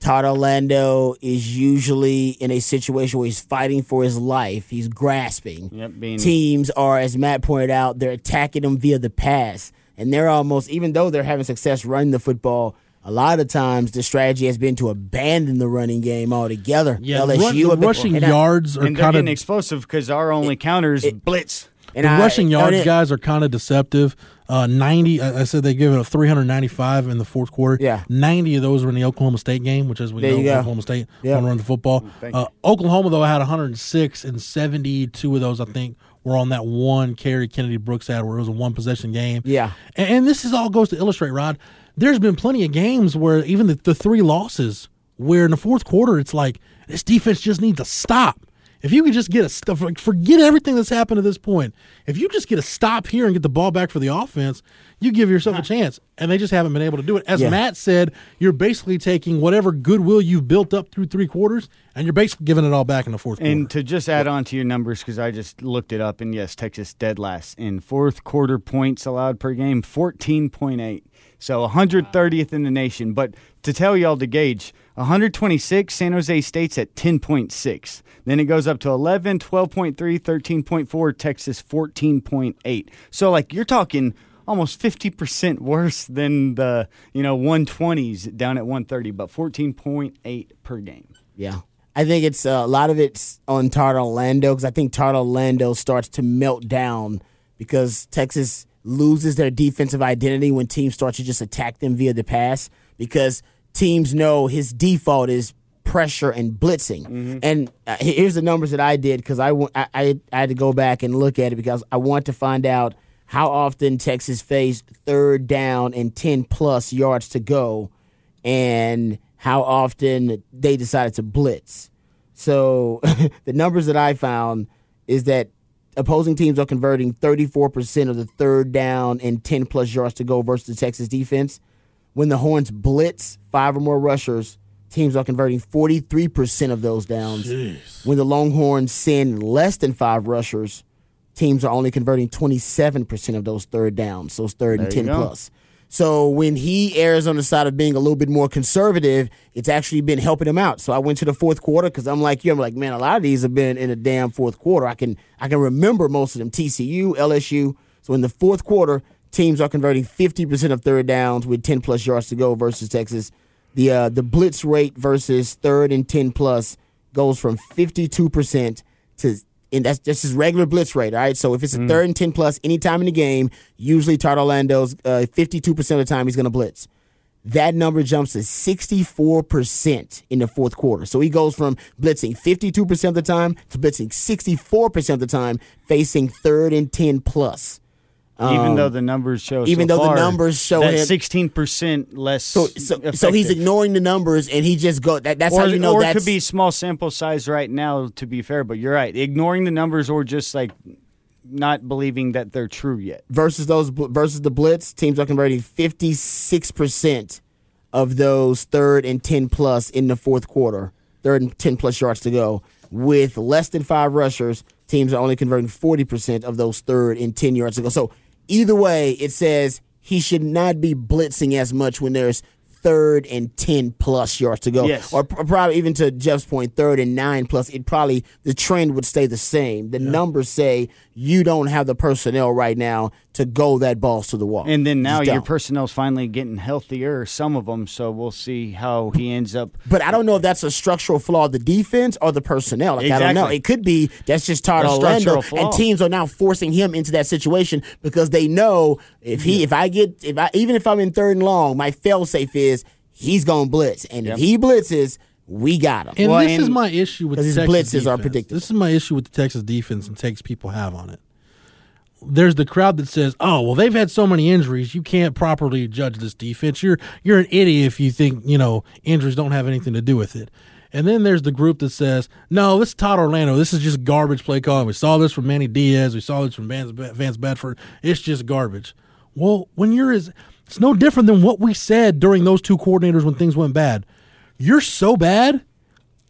Todd Orlando is usually in a situation where he's fighting for his life. He's grasping. Yep, being- Teams are, as Matt pointed out, they're attacking him via the pass, and they're almost, even though they're having success running the football. A lot of times, the strategy has been to abandon the running game altogether. Yeah, LSU, run- the have been- rushing and I- yards are and they're kind of explosive because our only counter is blitz. and the I- rushing yards it- guys are kind of deceptive. Uh, Ninety, I I said they give it a 395 in the fourth quarter. Yeah. ninety of those were in the Oklahoma State game, which as we There know. Oklahoma State Yeah. want to run the football. Uh, Oklahoma though had 106 and 72 of those I think were on that one carry Kennedy Brooks had where it was a one possession game. Yeah. and, and this is all goes to illustrate, Rod. There's been plenty of games where even the, the three losses, where in the fourth quarter it's like this defense just needs to stop. If you could just get a stuff, like, forget everything that's happened to this point. If you just get a stop here and get the ball back for the offense, you give yourself a chance. And they just haven't been able to do it. As Yeah. Matt said, you're basically taking whatever goodwill you've built up through three quarters, and you're basically giving it all back in the fourth And quarter. to just add on to your numbers, because I just looked it up, and yes, Texas dead last in fourth quarter points allowed per game, fourteen point eight. So 130th in the nation. But to tell y'all to gauge, 126, San Jose State's at 10.6. Then it goes up to 11, 12.3, 13.4, Texas 14.8. So like you're talking almost 50% worse than the, you know, 120s down at 130, but 14.8 per game. Yeah. I think it's uh, a lot of it's on Todd Orlando because I think Todd Orlando starts to melt down because Texas loses their defensive identity when teams start to just attack them via the pass because teams know his default is pressure and blitzing. And uh, here's the numbers that I did because I, wa- I, I I had to go back and look at it because I want to find out how often Texas faced third down and 10 plus yards to go and how often they decided to blitz. So *laughs* the numbers that I found is that opposing teams are converting 34% of the third down and 10 plus yards to go versus the Texas defense. When the Horns blitz five or more rushers, teams are converting 43% of those downs. When the Longhorns send less than five rushers, teams are only converting 27% of those third downs, those third and There you 10 plus. So when he errs on the side of being a little bit more conservative, it's actually been helping him out. So I went to the fourth quarter because I'm like you. I'm like, man, a lot of these have been in a damn fourth quarter. I can I can remember most of them. TCU, LSU. So in the fourth quarter, teams are converting 50% of third downs with 10 plus yards to go versus Texas. The uh, the blitz rate versus third and 10 plus goes from 52% to and that's just his regular blitz rate, all right? So if it's a third and 10 plus anytime in the game, usually Todd Orlando's uh, 52% of the time he's going to blitz. That number jumps to 64% in the fourth quarter. So he goes from blitzing 52% of the time to blitzing 64% of the time, facing third and 10 plus. Even though the numbers show Um, even so though the numbers show that him- 16% less So, so, so he's ignoring the numbers and he just go. That, that's or, how you know or it could be small sample size right now to be fair but you're right ignoring the numbers or just like not believing that they're true yet. versus those versus the blitz teams are converting 56% of those third and 10 plus in the fourth quarter third and 10 plus yards to go with less than five rushers teams are only converting 40% of those third and 10 yards to go so either way it says he should not be blitzing as much when there's third and 10 plus yards to go. Yes. or probably even to jeff's point third and nine plus it probably the trend would stay the same. The numbers say you don't have the personnel right now to go that balls to the wall And then now your personnel's finally getting healthier, some of them. So we'll see how he ends up. But I don't know if that's a structural flaw of the defense or the personnel. Like I don't know. Exactly. It could be that's just Todd Orlando, and teams are now forcing him into that situation because they know if he, if I get, if I even if I'm in third and long, my fail safe is he's going to blitz, and if he blitzes, we got him. And Well, this is my issue with the Because Texas his blitzes are predictable. This is my issue with the Texas defense and takes people have on it. There's the crowd that says, "Oh, well, they've had so many injuries, you can't properly judge this defense. You're you're an idiot if you think you know injuries don't have anything to do with it." And then there's the group that says, "No, this is Todd Orlando. This is just garbage play calling. We saw this from Manny Diaz. We saw this from Vance, Vance Bedford. It's just garbage." Well, when you're as it's no different than what we said during those two coordinators when things went bad. You're so bad,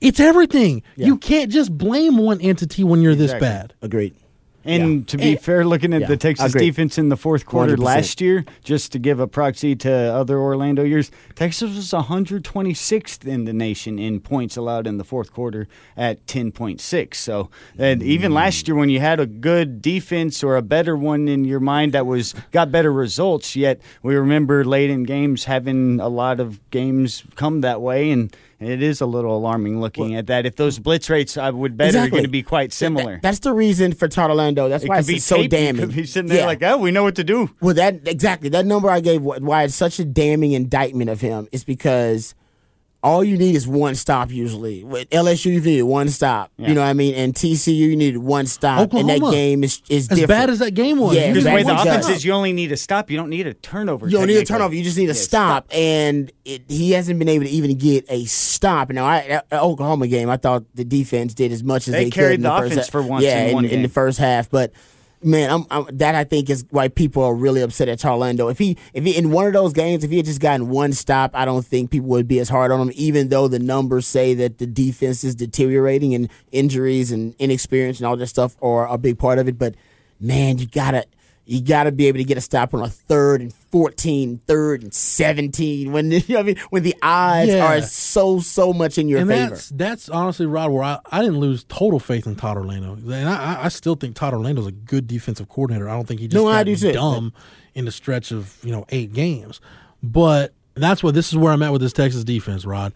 it's everything. You can't just blame one entity when you're this bad. Agreed. And to be And- fair, looking at yeah, the Texas agreed. defense in the fourth quarter 100%. last year, just to give a proxy to other Orlando years, Texas was 126th in the nation in points allowed in the fourth quarter at 10.6. So, and even last year when you had a good defense or a better one in your mind that was got better results, yet we remember late in games having a lot of games come that way and. It is a little alarming looking at that. If those blitz rates, I would bet, are going to be quite That- similar. that's the reason for Todd Orlando. That's It why it's so damning. He's sitting there Yeah. like, oh, we know what to do. Well, that exactly that number I gave. Why it's such a damning indictment of him is because all you need is one stop. Usually, with LSU, you need one stop. Yeah. You know what I mean? And TCU, you need one stop. And that game is is As different. bad as that game was, Yeah, Because the way the offense is, you only need a stop. You don't need a turnover. You don't need a turnover. You just need a Yeah, stop, and it, he hasn't been able to even get a stop. Now, I, at Oklahoma game, I thought the defense did as much as They they, carried could in the the, first offense half. for once Yeah, in in, one in the first half, but. Man, I'm, I'm, that I think is why people are really upset at Orlando. If he, if he in one of those games, if he had just gotten one stop, I don't think people would be as hard on him. Even though the numbers say that the defense is deteriorating and injuries and inexperience and all that stuff are a big part of it. But man, you gotta, you gotta be able to get a stop on a third and 14, third and seventeen. When *laughs* you know I mean, when the odds Yeah. are so so much in your and favor. that's that's honestly Rod where I, I didn't lose total faith in Todd Orlando and I, I- I still think Todd Orlando's a good defensive coordinator I don't think he just No, I got do too. dumb in the stretch of you know eight games but that's what this is where I'm at with this Texas defense Rod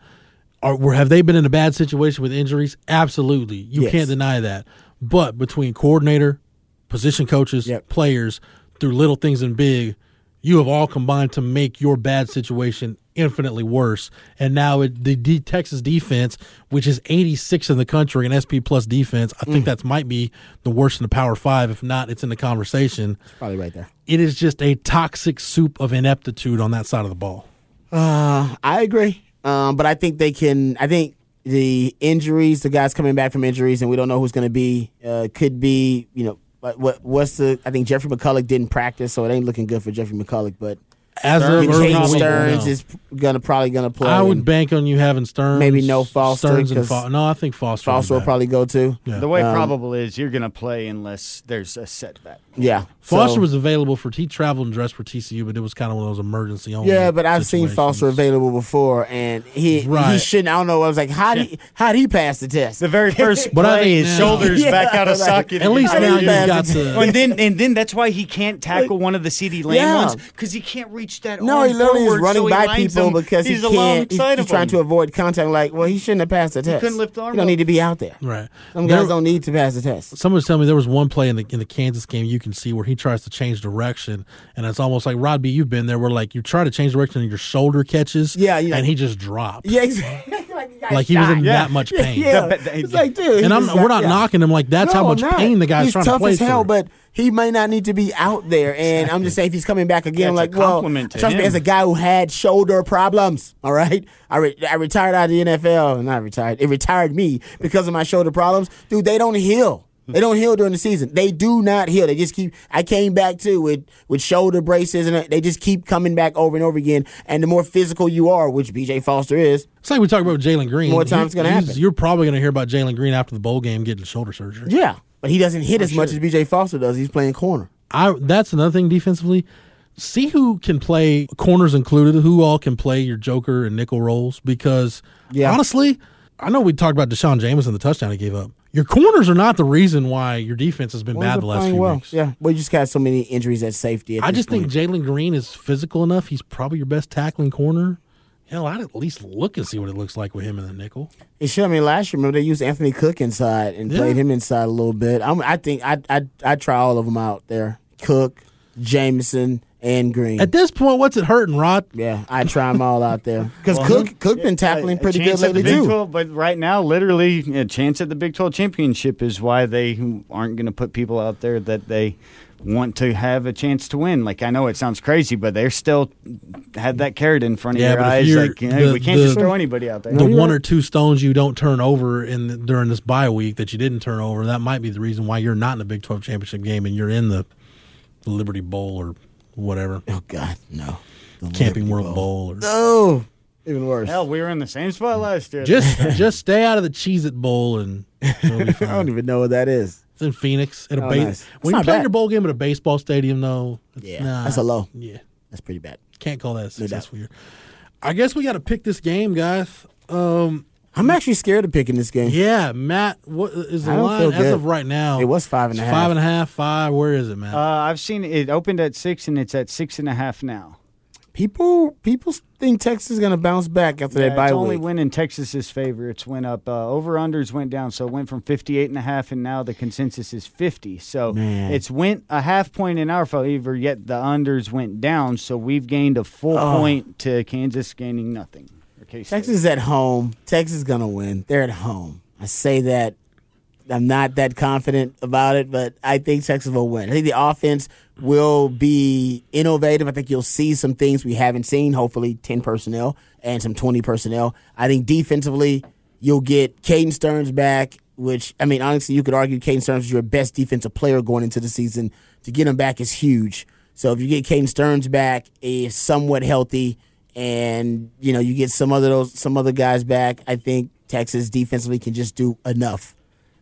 are where have they been in a bad situation with injuries absolutely you Yes. can't deny that but between coordinator position coaches Yep. players through little things and big you have all combined to make your bad situation infinitely worse. And now it, the D- Texas defense, which is 86 in the country, an SP plus defense, I Mm. think that might be the worst in the Power Five. If not, it's in the conversation. Probably right there. It is just a toxic soup of ineptitude on that side of the ball. Uh, I agree. Um, but I think they can. I think the injuries, the guys coming back from injuries, and we don't know who's going to be. Uh, could be, you know, what, what what's the? I think Jeffrey McCulloch didn't practice, so it ain't looking good for Jeffrey McCulloch. But As of Cade early week, Sterns no. is gonna probably gonna play. I would bank on you having Sterns. Maybe no Foster, Sterns and 'cause Fo- No, I think Foster. Foster will be back. probably go too. Yeah. The way Um, probable is you're going to play unless there's a setback. Yeah, Foster So- was available for he traveled and dressed for TCU, but it was kind of one of those emergency only. Yeah, but I've seen. Foster available before, and he he shouldn't. I don't know. I was like, how would he how would he pass the test? The very first *laughs* But I play, think his now- shoulders Yeah, back out of *laughs* right. socket. At least now think you've got the- to. and then and then that's why he can't tackle one of the CeeDee Lamb ones because he can't reach that. No, arm he literally is running so by people them. because he's he can't. He's, he's trying to avoid contact. Like, well, he shouldn't have passed the test. couldn't lift the arm You don't up. need to be out there. Right. Some There- guys don't need to pass the test. Someone was telling me there was one play in the in the Kansas game you can see where he tries to change direction, and it's almost like Rod B. You've been there, where like you try to change direction and your shoulder catches, Yeah, yeah. and he just drops. Yeah, *laughs* exactly. Like, he was in. Yeah. that much pain. yeah. but the- it's like, dude. And I'm just we're not yeah. knocking him like that's how No, much not. pain the guy's he's trying tough to play as hell, through. but he may not need to be out there. And I'm just saying, if he's coming back again, Yeah, it's a like, well, compliment to trust me, him. as a guy who had shoulder problems, all right, I re- I retired out of the NFL, not retired, it retired me because of my shoulder problems. Dude, they don't heal. They don't heal during the season. They do not heal. They just keep. I came back too with with shoulder braces, and uh, they just keep coming back over and over again. And the more physical you are, which B.J. Foster is, It's like we talk about Jalen Green. More times it's gonna happen. You're probably going to hear about Jalen Green after the bowl game getting shoulder surgery. yeah, but he doesn't hit as much as B.J. Foster does. He's playing corner. I that's another thing defensively. See who can play corners included. Who all can play your joker and nickel roles? Because Yeah. honestly, I know we talked about D'Shawn Jamison, the touchdown he gave up. Your corners are not the reason why your defense has been Well, bad the last few well. weeks. Yeah, well, you just got so many injuries at safety. At I just think. Jalen Green is physical enough. He's probably your best tackling corner. Hell, I'd at least look and see what it looks like with him in the nickel. It should. I mean, last year, remember they used Anthony Cook inside and Yeah. played him inside a little bit. I'm, I think I I I try all of them out there. Cook, Jamison, and Green. At this point, what's it hurting, Rod? yeah, I try them all out there *laughs* because Cook Cook been tackling A pretty good lately too. 12, but right now, literally, a chance at the Big 12 championship is why they aren't going to put people out there that they want to have a chance to win. Like I know it sounds crazy, but they're still have that carrot in front of Yeah, your eyes. Like you know, the- we can't the- just throw anybody out there. the one or two stones you don't turn over in the, during this bye week that you didn't turn over, that might be the reason why you're not in the Big 12 championship game and you're in the Liberty Bowl or whatever, Oh God, no. The Camping Liberty World Bowl. Or, Oh, even worse. Hell, we were in the same spot last year. just *laughs* just stay out of the Cheez It Bowl and it'll be *laughs* I fine. don't even know what that is. It's in Phoenix at a Oh, base. nice. It's When you not play bad. your bowl game at a baseball stadium, though, it's Yeah, not- that's a low. Yeah, That's pretty bad. can't call that a doubt. successful year. I guess we got to pick this game, guys. Um, I'm actually scared of picking this game. yeah, Matt, what is the I don't line feel as good. of right now? It was five and a It's half. Five and a half, five. Where is it, Matt? Uh, I've seen it opened at six and it's at six and a half now. People people think Texas is gonna bounce back after Yeah, that bye it's only week. went in Texas's favor. It's went up. Uh, over unders went down, so it went from 58 and a half, and now the consensus is 50. So Man. it's went a half point in our favor. Yet the unders went down, so we've gained a full Oh. point to Kansas gaining nothing. K-State. Texas is at home. Texas is gonna win. They're at home. I say that. I'm not that confident about it, but I think Texas will win. I think the offense will be innovative. I think you'll see some things we haven't seen. Hopefully, ten personnel and some twenty personnel. I think defensively, you'll get Caden Sterns back. Which I mean, honestly, you could argue Caden Sterns is your best defensive player going into the season. To get him back is huge. So if you get Caden Sterns back, is somewhat healthy, and you know you get some other those some other guys back, I think Texas defensively can just do enough.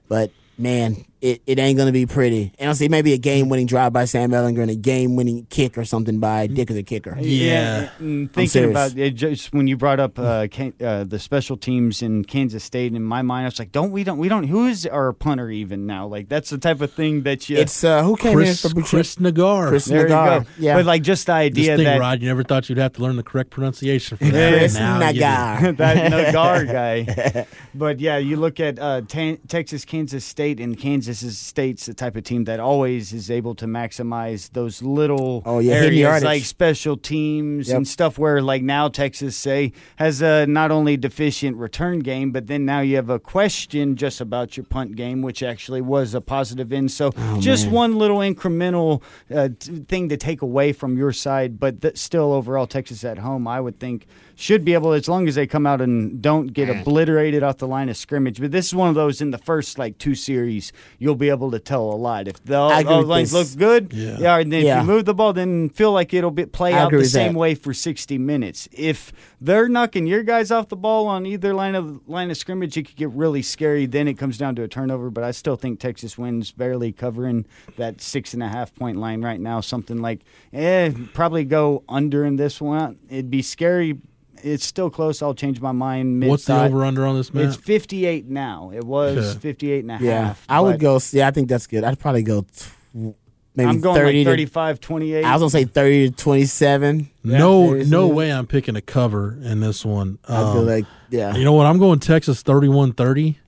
But man, it, it ain't gonna be pretty. And I'll say maybe a game winning drive by Sam Ehlinger and a game winning kick or something by Dicker the kicker. Yeah. and thinking about it, just when you brought up uh, Can- uh, the special teams in Kansas State, in my mind, I was like, "Don't we? Don't we? Don't? Who is our punter even now? Like that's the type of thing that you. It's uh, who came Chris, in for Boucher? Chris Naggar. Chris there you go. Yeah. But like just the this idea thing, that Rod, you never thought you'd have to learn the correct pronunciation for that. Chris Now you do. Naggar. *laughs* that Naggar *laughs* guy. But yeah, you look at uh, Tan Texas, Kansas State, and Kansas This is state's the type of team that always is able to maximize those little Oh, yeah, areas like special teams Yep. and stuff where like now Texas say has a not only deficient return game, but then now you have a question just about your punt game, which actually was a positive end. So Oh, just one little incremental uh, t- thing to take away from your side, but th- still overall Texas at home, I would think should be able as long as they come out and don't get obliterated off the line of scrimmage. But this is one of those in the first like two series, you'll be able to tell a lot if the I all with lines this. look good. Yeah. and then Yeah. if you move the ball, then feel like it'll be play I out the same that. way for sixty minutes. If they're knocking your guys off the ball on either line of line of scrimmage, it could get really scary. Then it comes down to a turnover. But I still think Texas wins barely covering that six and a half point line right now. Something like, eh, probably go under in this one. It'd be scary. It's still close. I'll change my mind. What's the over under on this, Matt? It's 58 now. It was Okay. 58 and a half. Yeah, I would go. Yeah, I think that's good. I'd probably go. T- maybe I'm going thirty like to 35, 28. I was gonna say thirty to twenty-seven. no, no way I'm picking a cover in this one. I'd go Um, like, yeah. You know what? I'm going Texas 31 30.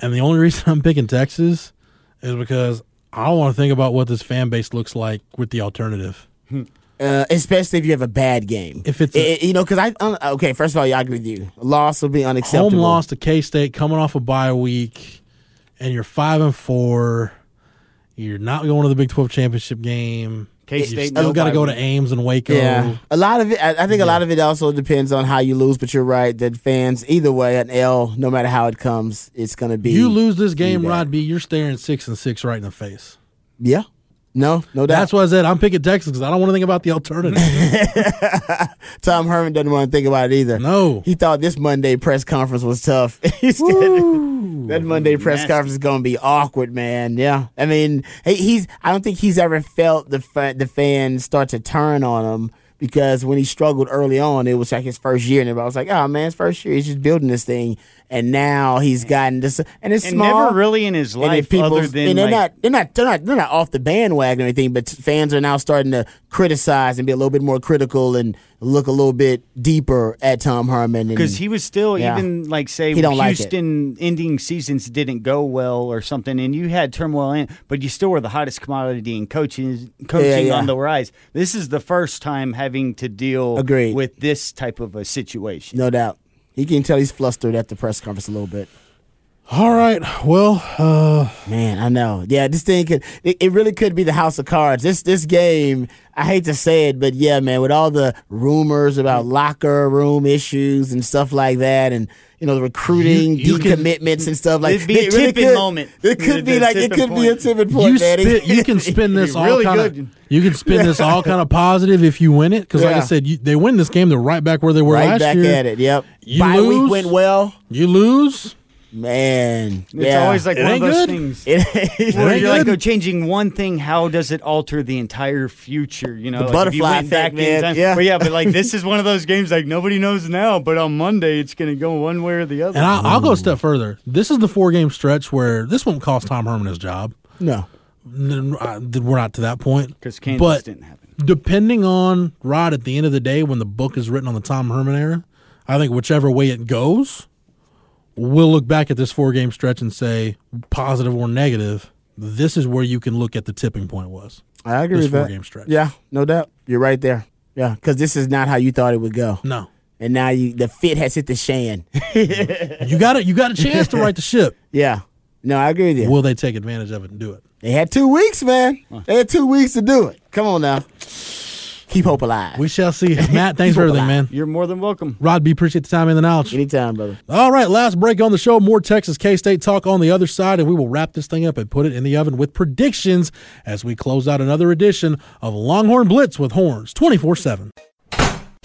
And the only *laughs* reason I'm picking Texas is because I don't want to think about what this fan base looks like with the alternative. Uh, especially if you have a bad game. If it's I- a- I- you know, because I un- okay. First of all, yeah, I agree with you. Loss will be unacceptable. Home loss to K State coming off a bye week, and you're 5 and 4. You're not going to the Big 12 championship game. K-State, Still no got to bye go to. Ames and Waco. Yeah, a lot of it. I, I think a lot of it also depends on how you lose. But you're right that fans, either way, an L, no matter how it comes, it's going to be. You lose this game, bad. Rod B, you're staring six and six right in the face. Yeah, no, no doubt. That's why I said I'm picking Texas because I don't want to think about the alternative. *laughs* Tom Herman doesn't want to think about it either. No. he thought this Monday press conference was tough. *laughs* he said that Monday press Nasty. conference is going to be awkward, man. Yeah, I mean, he's. I don't think he's ever felt the fa- the fans start to turn on him. Because when he struggled early on, it was like his first year, and everybody was like, "Oh man, his first year, he's just building this thing." And now he's gotten this, and it's And small. never really in his life, other than and they're like, not they're not they're not they're not off the bandwagon or anything, but fans are now starting to criticize and be a little bit more critical and look a little bit deeper at Tom Herman because he was still Yeah. even like say don't like. Houston ending seasons didn't go well or something, and you had turmoil in, but you still were the hottest commodity in coaching coaching yeah. on the rise. This is the first time having to deal Agreed. with this type of a situation. no doubt. He can tell he's flustered at the press conference a little bit. All right. Well, uh, Man, I know. Yeah, this thing could it, it really could be the house of cards. This this game, I hate to say it, but yeah, man, with all the rumors about locker room issues and stuff like that and you know, the recruiting, You- you can- decommitments and stuff like It'd be a really tipping could- moment. It could be like it could be a tipping point, you, *laughs* spin, you can spin this all Really kind of. You can spin this all kind of positive if you win it. Because, like I said, you, they win this game, they're right back where they were right last back year. at it. Yep. You Bye lose? week went well. You lose. Man, It's yeah. always like It one of those good. things. It- Where ain't you're like, good. oh, changing one thing, how does it alter the entire future? You know, The like, if you butterfly back effect, man. time- Yeah. But yeah, but like this is one of those games like nobody knows now, but on Monday it's going to go one way or the other. And I'll, I'll go a step further. This is the four game stretch where this won't cost Tom Herman his job. no. N- We're not to that point. Because Kansas but didn't happen. depending on Rod at the end of the day when the book is written on the Tom Herman era, I think whichever way it goes, we'll look back at this four game stretch and say positive or negative. This is where you can look at the tipping point was. I agree This with that. four-game stretch. Yeah, no doubt. You're right there. Yeah, because this is not how you thought it would go. No, And now you the fit has hit the shan. *laughs* you got it. You got a chance to right the ship. *laughs* yeah. No, I agree with you. Will they take advantage of it and do it? they had two weeks, man. They had two weeks to do it. Come on now. Keep hope alive. We shall see. *laughs* Matt, thanks for everything, man. You're more than welcome. Rod B, appreciate the time and the knowledge. Anytime, brother. All right, last break on the show. More Texas K State talk on the other side, and we will wrap this thing up and put it in the oven with predictions as we close out another edition of Longhorn Blitz with Horns 24 7.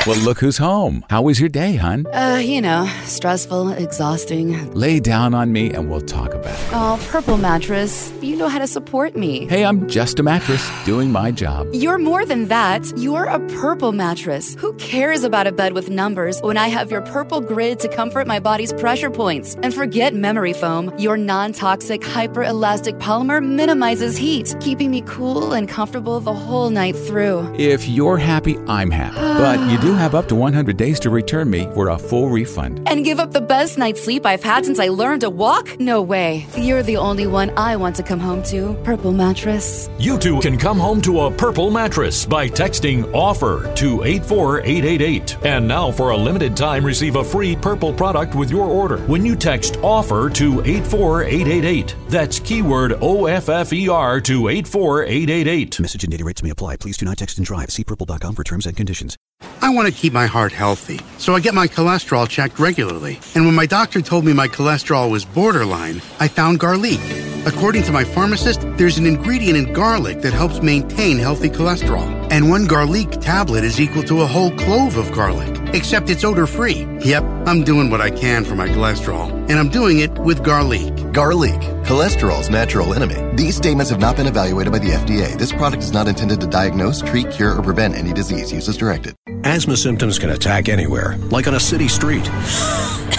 Well, look who's home. How was your day, hon? Uh, you know, stressful, exhausting. Lay down on me and we'll talk about it. Oh, Purple Mattress, you know how to support me. Hey, I'm just a mattress doing my job. You're more than that. You're a purple mattress. Who cares about a bed with numbers when I have your purple grid to comfort my body's pressure points? And forget memory foam. Your non toxic, hyper elastic polymer minimizes heat, keeping me cool and comfortable the whole night through. If you're happy, I'm happy. But you do have up to 100 days to return me for a full refund. And give up the best night's sleep I've had since I learned to walk? No way. You're the only one I want to come home to. Purple Mattress. You too can come home to a purple mattress by texting OFFER to 84888. And now, for a limited time, receive a free purple product with your order when you text OFFER to 84888. That's keyword O F F E R to 84888. Message and data rates may apply. Please do not text and drive. See purple.com for terms and conditions. I want to keep my heart healthy, so I get my cholesterol checked regularly. And when my doctor told me my cholesterol was borderline, I found Garlique. According to my pharmacist, there's an ingredient in garlic that helps maintain healthy cholesterol. And one Garlique tablet is equal to a whole clove of garlic, except it's odor free. Yep, I'm doing what I can for my cholesterol, and I'm doing it with Garlique. Garlique, cholesterol's natural enemy. These statements have not been evaluated by the FDA. This product is not intended to diagnose, treat, cure, or prevent any disease. Use as directed. Asthma symptoms can attack anywhere, like on a city street. *laughs*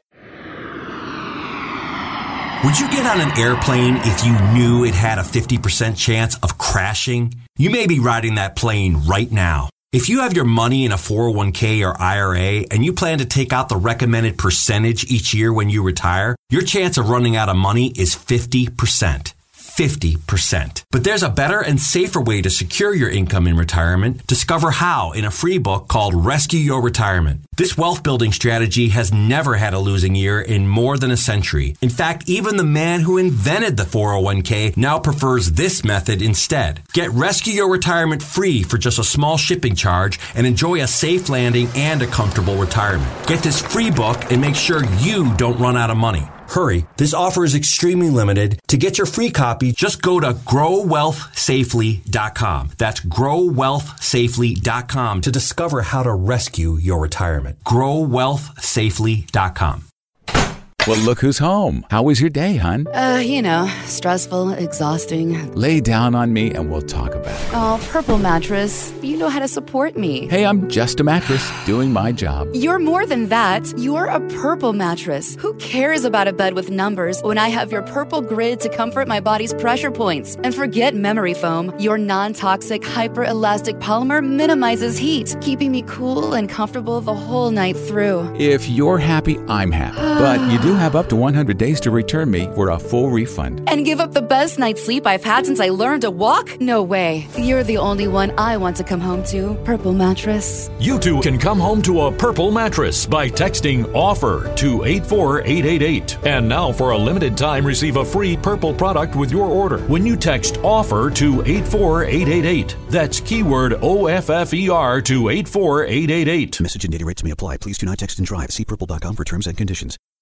Would you get on an airplane if you knew it had a 50% chance of crashing? You may be riding that plane right now. If you have your money in a 401k or IRA and you plan to take out the recommended percentage each year when you retire, your chance of running out of money is 50%. 50%. But there's a better and safer way to secure your income in retirement. Discover how in a free book called Rescue Your Retirement. This wealth building strategy has never had a losing year in more than a century. In fact, even the man who invented the 401k now prefers this method instead. Get Rescue Your Retirement free for just a small shipping charge and enjoy a safe landing and a comfortable retirement. Get this free book and make sure you don't run out of money. Hurry, this offer is extremely limited. To get your free copy, just go to growwealthsafely.com. That's growwealthsafely.com to discover how to rescue your retirement. growwealthsafely.com. Well, look who's home. How was your day, hon? Uh, you know, stressful, exhausting. Lay down on me and we'll talk about it. Oh, Purple Mattress, you know how to support me. Hey, I'm just a mattress doing my job. You're more than that. You're a Purple Mattress. Who cares about a bed with numbers when I have your Purple Grid to comfort my body's pressure points? And forget memory foam. Your non toxic, hyper elastic polymer minimizes heat, keeping me cool and comfortable the whole night through. If you're happy, I'm happy. But you do have up to 100 days to return me for a full refund. And give up the best night's sleep I've had since I learned to walk? No way. You're the only one I want to come home to. Purple Mattress. You too can come home to a purple mattress by texting OFFER to 84888. And now, for a limited time, receive a free purple product with your order when you text OFFER to 84888. That's keyword O F F E R to 84888. Message and data rates may apply. Please do not text and drive. See purple.com for terms and conditions.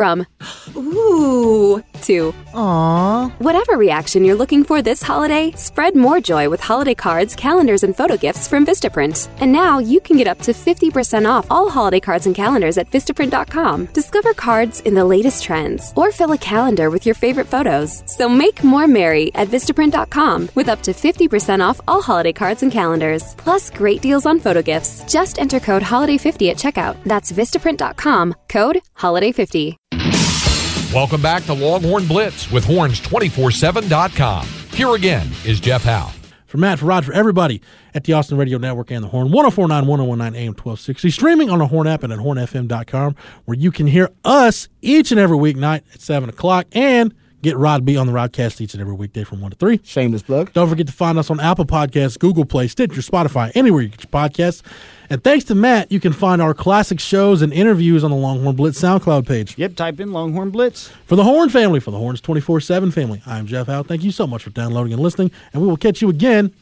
From ooh to aww. Whatever reaction you're looking for this holiday, spread more joy with holiday cards, calendars, and photo gifts from Vistaprint. And now you can get up to 50% off all holiday cards and calendars at Vistaprint.com. Discover cards in the latest trends or fill a calendar with your favorite photos. So make more merry at Vistaprint.com with up to 50% off all holiday cards and calendars. Plus great deals on photo gifts. Just enter code HOLIDAY50 at checkout. That's Vistaprint.com, code HOLIDAY50. Welcome back to Longhorn Blitz with horns247.com. Here again is Jeff Howe. For Matt, for Rod, for everybody at the Austin Radio Network and the Horn, 1049, 1019 AM 1260, streaming on the Horn app and at hornfm.com, where you can hear us each and every weeknight at 7 o'clock and get Rod B on the Rodcast each and every weekday from 1 to 3. Shameless plug. Don't forget to find us on Apple Podcasts, Google Play, Stitcher, Spotify, anywhere you get your podcasts. And thanks to Matt, you can find our classic shows and interviews on the Longhorn Blitz SoundCloud page. Yep, type in Longhorn Blitz. For the Horn family, for the Horns 24 7 family, I'm Jeff Howe. Thank you so much for downloading and listening, and we will catch you again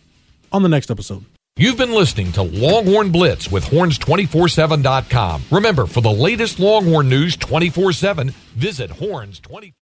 on the next episode. You've been listening to Longhorn Blitz with horns247.com. Remember, for the latest Longhorn news 24 7, visit horns 24